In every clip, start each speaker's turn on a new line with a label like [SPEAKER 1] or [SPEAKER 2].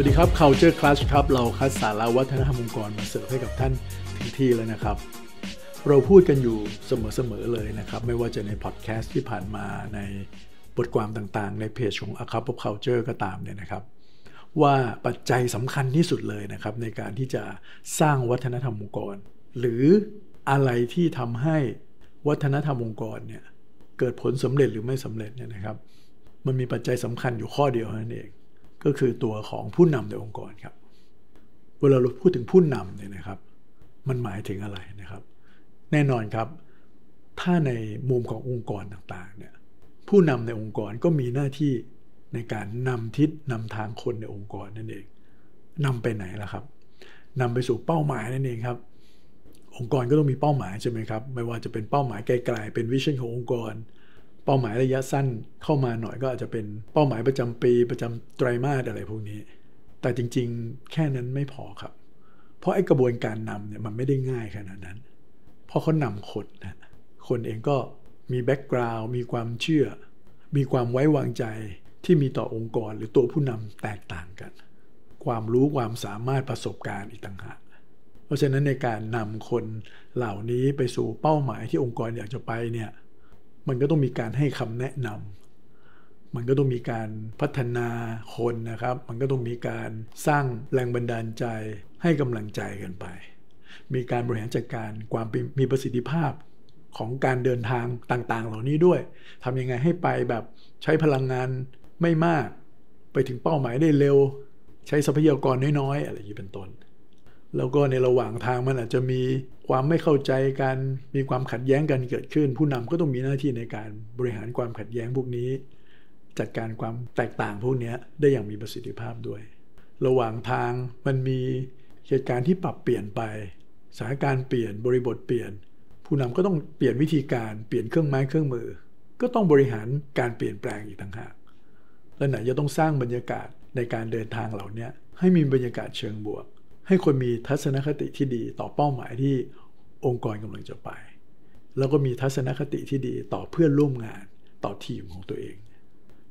[SPEAKER 1] วัสดีครับ Culture Clash ครับ เราคัดสาระวัฒนธรรมองค์กรมาเสิร์ฟให้กับท่านถึงที่แล้วนะครับ เราพูดกันอยู่เสมอ ๆ เลยนะครับ ไม่ว่าจะในพอดแคสต์ที่ผ่านมาในบทความต่างๆ ในเพจของ a c u p of Culture ก็ตามเนี่ยนะครับ ว่าปัจจัยสำคัญที่สุดเลยนะครับ ในการที่จะสร้างวัฒนธรรมองค์กร หรืออะไรที่ทำให้วัฒนธรรมองค์กรเนี่ยเกิดผลสำเร็จหรือไม่สำเร็จเนี่ยนะครับ มันมีปัจจัยสำคัญอยู่ข้อเดียวนั้นเอง ก็คือตัวของผู้นำในองค์กรครับ เวลาเราพูดถึงผู้นำเนี่ยนะครับ มันหมายถึงอะไรนะครับ แน่นอนครับ ถ้าในมุมขององค์กรต่างๆเนี่ยผู้นำในองค์กรก็มีหน้าที่ในการนำทิศนำทางคนในองค์กรนั่นเองนำไปไหนล่ะครับนำไปสู่เป้าหมายนั่นเองครับ องค์กรก็ต้องมีเป้าหมายใช่ไหมครับ ไม่ว่าจะเป็นเป้าหมายไกลๆเป็นวิชั่นขององค์กร เป้าหมายระยะสั้นเข้ามาหน่อยก็อาจจะเป็นเป้าหมายประจำปีประจำไตรมาสอะไรพวกนี้ แต่จริงๆ แค่นั้นไม่พอครับ เพราะไอ้กระบวนการนำเนี่ยมันไม่ได้ง่ายขนาดนั้น เพราะเขานำคนนะคนเองก็มี background มีความเชื่อ มีความไว้วางใจที่มีต่อองค์กรหรือตัวผู้นำแตกต่างกัน ความรู้ความสามารถประสบการณ์อีกต่างหากเพราะฉะนั้นในการนำคนเหล่านี้ไปสู่เป้าหมายที่องค์กรอยากจะไปเนี่ย มันก็ต้องมีการให้คำแนะนำมันก็ต้องมีการพัฒนาคนนะครับ มันก็ต้องมีการสร้างแรงบันดาลใจให้กำลังใจกันไป มีการบริหารจัดการความมีประสิทธิภาพของการเดินทางต่างๆ เหล่านี้ด้วยทำยังไงให้ไปแบบใช้พลังงานไม่มาก ไปถึงเป้าหมายได้เร็ว ใช้ทรัพยากรน้อยๆ อะไรอย่างนี้เป็นต้น แล้วก็ในระหว่างทางมันอาจจะมีความไม่เข้าใจกันมีความขัดแย้งกันเกิดขึ้น ผู้นำก็ต้องมีหน้าที่ในการบริหารความขัดแย้งพวกนี้ จัดการความแตกต่างพวกนี้ได้อย่างมีประสิทธิภาพด้วย ระหว่างทางมันมีเหตุการณ์ที่ปรับเปลี่ยนไปสถานการณ์เปลี่ยนบริบทเปลี่ยน ผู้นำก็ต้องเปลี่ยนวิธีการเปลี่ยนเครื่องไม้เครื่องมือ ก็ต้องบริหารการเปลี่ยนแปลงอีกต่างหากและไหนจะต้องสร้างบรรยากาศในการเดินทางเหล่านี้ให้มีบรรยากาศเชิงบวก ให้คนมีทัศนคติที่ดีต่อเป้าหมายที่องค์กรกำลังจะไป แล้วก็มีทัศนคติที่ดีต่อเพื่อนร่วมงานต่อทีมของตัวเอง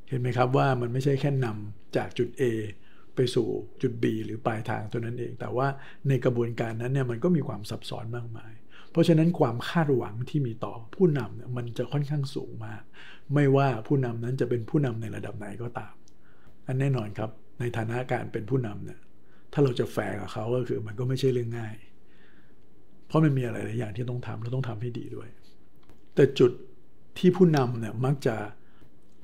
[SPEAKER 1] เห็นไหมครับว่ามันไม่ใช่แค่นำจากจุด A ไปสู่จุด B หรือปลายทางตัวนั้นเอง แต่ว่าในกระบวนการนั้นเนี่ยมันก็มีความซับซ้อนมากมาย เพราะฉะนั้นความคาดหวังที่มีต่อผู้นำเนี่ยมันจะค่อนข้างสูงมาก ไม่ว่าผู้นำนั้นจะเป็นผู้นำในระดับไหนก็ตาม อันแน่นอนครับ ในฐานะการเป็นผู้นำเนี่ย ถ้าเราจะแฝงกับเขาก็คือมันก็ไม่ใช่เรื่องง่าย เพราะมันมีอะไรหลายอย่างที่ต้องทำเราต้องทำให้ดีด้วย แต่จุดที่ผู้นำเนี่ยมักจะ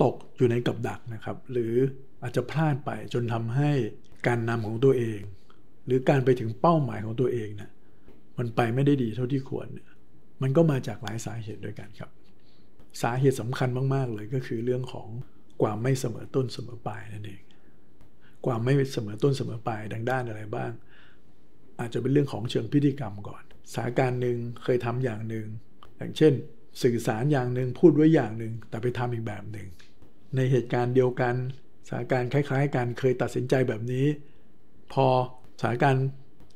[SPEAKER 1] ตกอยู่ในกับดักนะครับ หรืออาจจะพลาดไปจนทำให้การนำของตัวเอง หรือการไปถึงเป้าหมายของตัวเองเนี่ยมันไปไม่ได้ดีเท่าที่ควรเนี่ยมันก็มาจากหลายสาเหตุด้วยกันครับ สาเหตุสำคัญมาก ๆ เลยก็คือเรื่องของความไม่เสมอต้นเสมอปลายนั่นเอง ความไม่เสมอต้นเสมอปลายดังด้านอะไรบ้าง อาจจะเป็นเรื่องของเชิงพิธีกรรมก่อนสถานการณ์หนึ่งเคยทำอย่างหนึ่งอย่างเช่น สื่อสารอย่างหนึ่งพูดไว้อย่างหนึ่งแต่ไปทำอีกแบบหนึ่งในเหตุการณ์เดียวกันสถานการณ์คล้าย ๆกันเคยตัดสินใจแบบนี้ พอสถานการณ์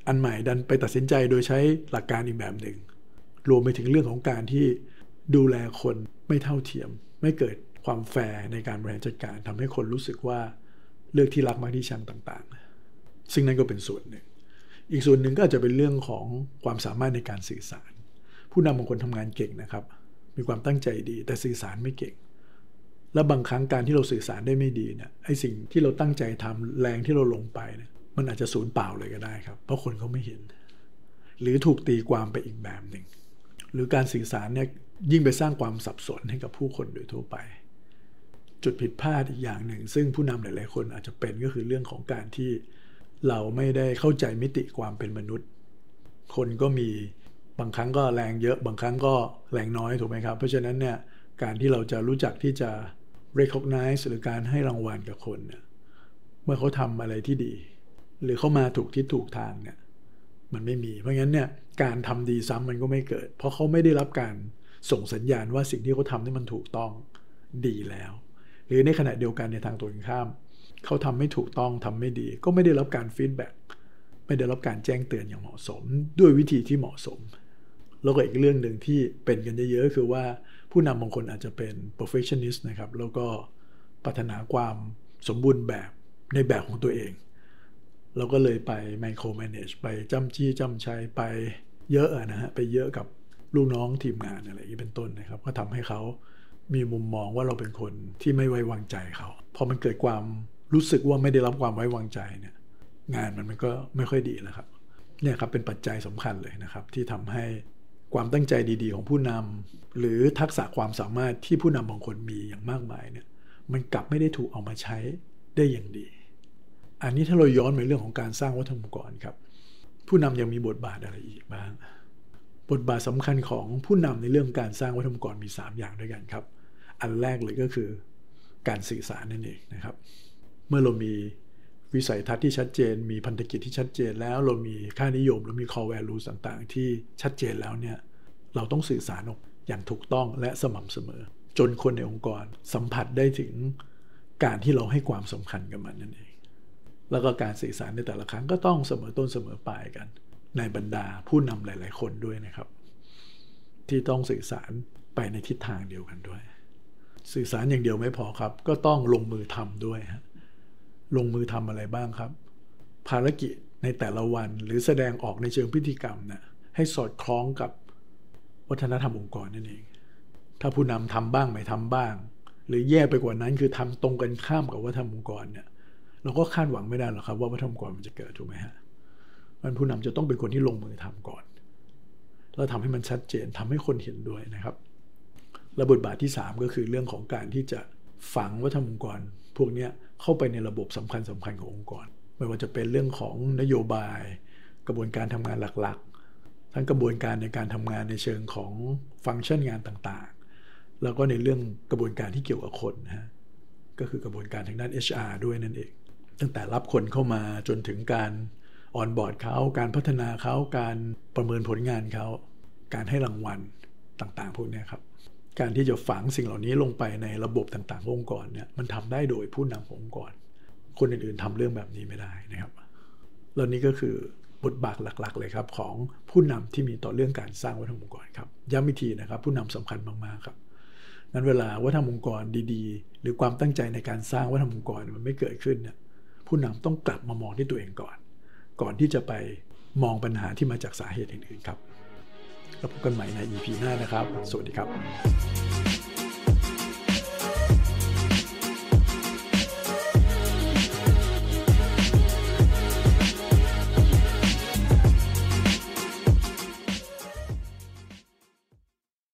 [SPEAKER 1] อันใหม่ดันไปตัดสินใจโดยใช้หลักการอีกแบบหนึ่ง รวมไปถึงเรื่องของการที่ดูแลคนไม่เท่าเทียม ไม่เกิดความแฟร์ในการบริหารจัดการทำให้คนรู้สึกว่า เลือกที่รักมากที่ชังต่างๆ ซึ่งนั่นก็เป็นส่วนหนึ่ง อีกส่วนหนึ่งก็อาจจะเป็นเรื่องของความสามารถในการสื่อสาร ผู้นำบางคนทำงานเก่งนะครับ มีความตั้งใจดี แต่สื่อสารไม่เก่ง และบางครั้งการที่เราสื่อสารได้ไม่ดีเนี่ยไอ้สิ่งที่เราตั้งใจทำแรงที่เราลงไปเนี่ยมันอาจจะสูญเปล่าเลยก็ได้ครับ เพราะคนเขาไม่เห็น หรือถูกตีความไปอีกแบบหนึ่งหรือการสื่อสารเนี่ยยิ่งไปสร้างความสับสนให้กับผู้คนโดยทั่วไป จุดผิดพลาดอีกอย่างหนึ่ง ซึ่งผู้นำหลาย ๆ คนอาจจะเป็นก็คือเรื่องของการที่เราไม่ได้เข้าใจมิติความเป็นมนุษย์ คนก็มีบางครั้งก็แรงเยอะ บางครั้งก็แรงน้อยถูกไหมครับ เพราะฉะนั้นเนี่ยการที่เราจะรู้จักที่จะ recognize หรือการให้รางวัลกับคนเนี่ยเมื่อเขาทำอะไรที่ดี หรือเขามาถูกที่ถูกทางเนี่ยมันไม่มี เพราะงั้นเนี่ยการทำดีซ้ำมันก็ไม่เกิด เพราะเขาไม่ได้รับการส่งสัญญาณว่าสิ่งที่เขาทำนี่มันถูกต้องดีแล้ว หรือในขณะเดียวกันในทางตรงข้าม เขาทำไม่ถูกต้องทำไม่ดี ก็ไม่ได้รับการฟีดแบ็กไม่ได้รับการแจ้งเตือนอย่างเหมาะสม ด้วยวิธีที่เหมาะสม แล้วก็อีกเรื่องหนึ่งที่เป็นกันเยอะๆคือว่าผู้นำบางคนอาจจะเป็น perfectionist นะครับ แล้วก็พัฒนาความสมบูรณ์แบบในแบบของตัวเอง เราก็เลยไปไมโครแมネจไปจำจี้จำชัยไปเยอะนะฮะ ไปเยอะกับลูกน้องทีมงานอะไรอย่างนี้เป็นต้นนะครับ ก็ทำให้เขา มีมุมมองว่าเราเป็นคนที่ไม่ไว้วางใจเขาพอมันเกิดความรู้สึกว่าไม่ได้รับความไว้วางใจเนี่ย งานมันมันก็ไม่ค่อยดีแล้วครับเนี่ยครับเป็นปัจจัยสำคัญเลยนะครับ ที่ทำให้ความตั้งใจดีๆ ของผู้นำหรือทักษะความสามารถที่ผู้นำบางคนมีอย่างมากมายเนี่ยมันกลับไม่ได้ถูกเอามาใช้ได้อย่างดี อันนี้ถ้าเราย้อนไปเรื่องของการสร้างวัฒนธรรมก่อนครับ ผู้นำยังมีบทบาทอะไรอีกบ้าง บทบาทสำคัญของผู้นำในเรื่องการสร้างวัฒนธรรมก่อนมี 3 อย่างด้วยกันครับ อันแรกเลยก็คือการสื่อสารนั่นเองนะครับ เมื่อเรามีวิสัยทัศน์ที่ชัดเจน มีพันธกิจที่ชัดเจนแล้วเรามีค่านิยมเรามี core value ต่างๆ ที่ชัดเจนแล้วเนี่ยเราต้องสื่อสารออกอย่างถูกต้องและสม่ำเสมอ จนคนในองค์กรสัมผัสได้ถึงการที่เราให้ความสำคัญกับมันนั่นเอง แล้วก็การสื่อสารในแต่ละครั้งก็ต้องเสมอต้นเสมอปลายกัน ในบรรดาผู้นำหลาย ๆ คนด้วยนะครับ ที่ต้องสื่อสารไปในทิศทางเดียวกันด้วย สื่อสารอย่างเดียวไม่พอครับ ก็ต้องลงมือทำด้วยฮะลงมือทำอะไรบ้างครับ ภารกิจในแต่ละวันหรือแสดงออกในเชิงพิธีกรรมนะให้สอดคล้องกับวัฒนธรรมองค์กรนั่นเอง ถ้าผู้นำทำบ้างไม่ทำบ้าง หรือแย่ไปกว่านั้นคือทำตรงกันข้ามกับวัฒนธรรมองค์กรเนี่ยเราก็คาดหวังไม่ได้หรอกครับว่าวัฒนธรรมองค์กรมันจะเกิดถูกไหมฮะมันผู้นำจะต้องเป็นคนที่ลงมือทำก่อนแล้วทำให้มันชัดเจนทำให้คนเห็นด้วยนะครับ และบทบาทที่ 3 ก็คือเรื่องของการที่จะฝังวัฒนธรรมองค์กร พวกนี้เข้าไปในระบบสำคัญสำคัญขององค์กร ไม่ว่าจะเป็นเรื่องของนโยบาย กระบวนการทำงานหลักๆ ทั้งกระบวนการในการทำงานในเชิงของฟังก์ชันงานต่างๆ แล้วก็ในเรื่องกระบวนการที่เกี่ยวกับคนนะฮะก็คือกระบวนการทางด้าน HR ด้วยนั่นเอง ตั้งแต่รับคนเข้ามาจนถึงการออนบอร์ดเขาการพัฒนาเขาการประเมินผลงานเขาการให้รางวัลต่างๆ พวกนี้ครับ การที่จะฝังสิ่งเหล่านี้ลงไปในระบบต่างๆ องค์กรเนี่ยมันทำได้โดยผู้นำองค์กร คนอื่นๆทำเรื่องแบบนี้ไม่ได้นะครับแล้วนี้ก็คือบทบาทหลักๆ เลยครับของผู้นำที่มีต่อเรื่องการสร้างวัฒนธรรมองค์กรครับย้ำอีกทีนะครับ ผู้นำสำคัญมากๆครับนั้นเวลาวัฒนธรรมองค์กรดีๆ หรือความตั้งใจในการสร้างวัฒนธรรมองค์กรมันไม่เกิดขึ้นเนี่ยผู้นำต้องกลับมามองที่ตัวเองก่อน ก่อนที่จะไปมองปัญหาที่มาจากสาเหตุอื่นๆครับ แล้วพบกันใหม่ใน EP หน้านะครับ สวัสดีครับ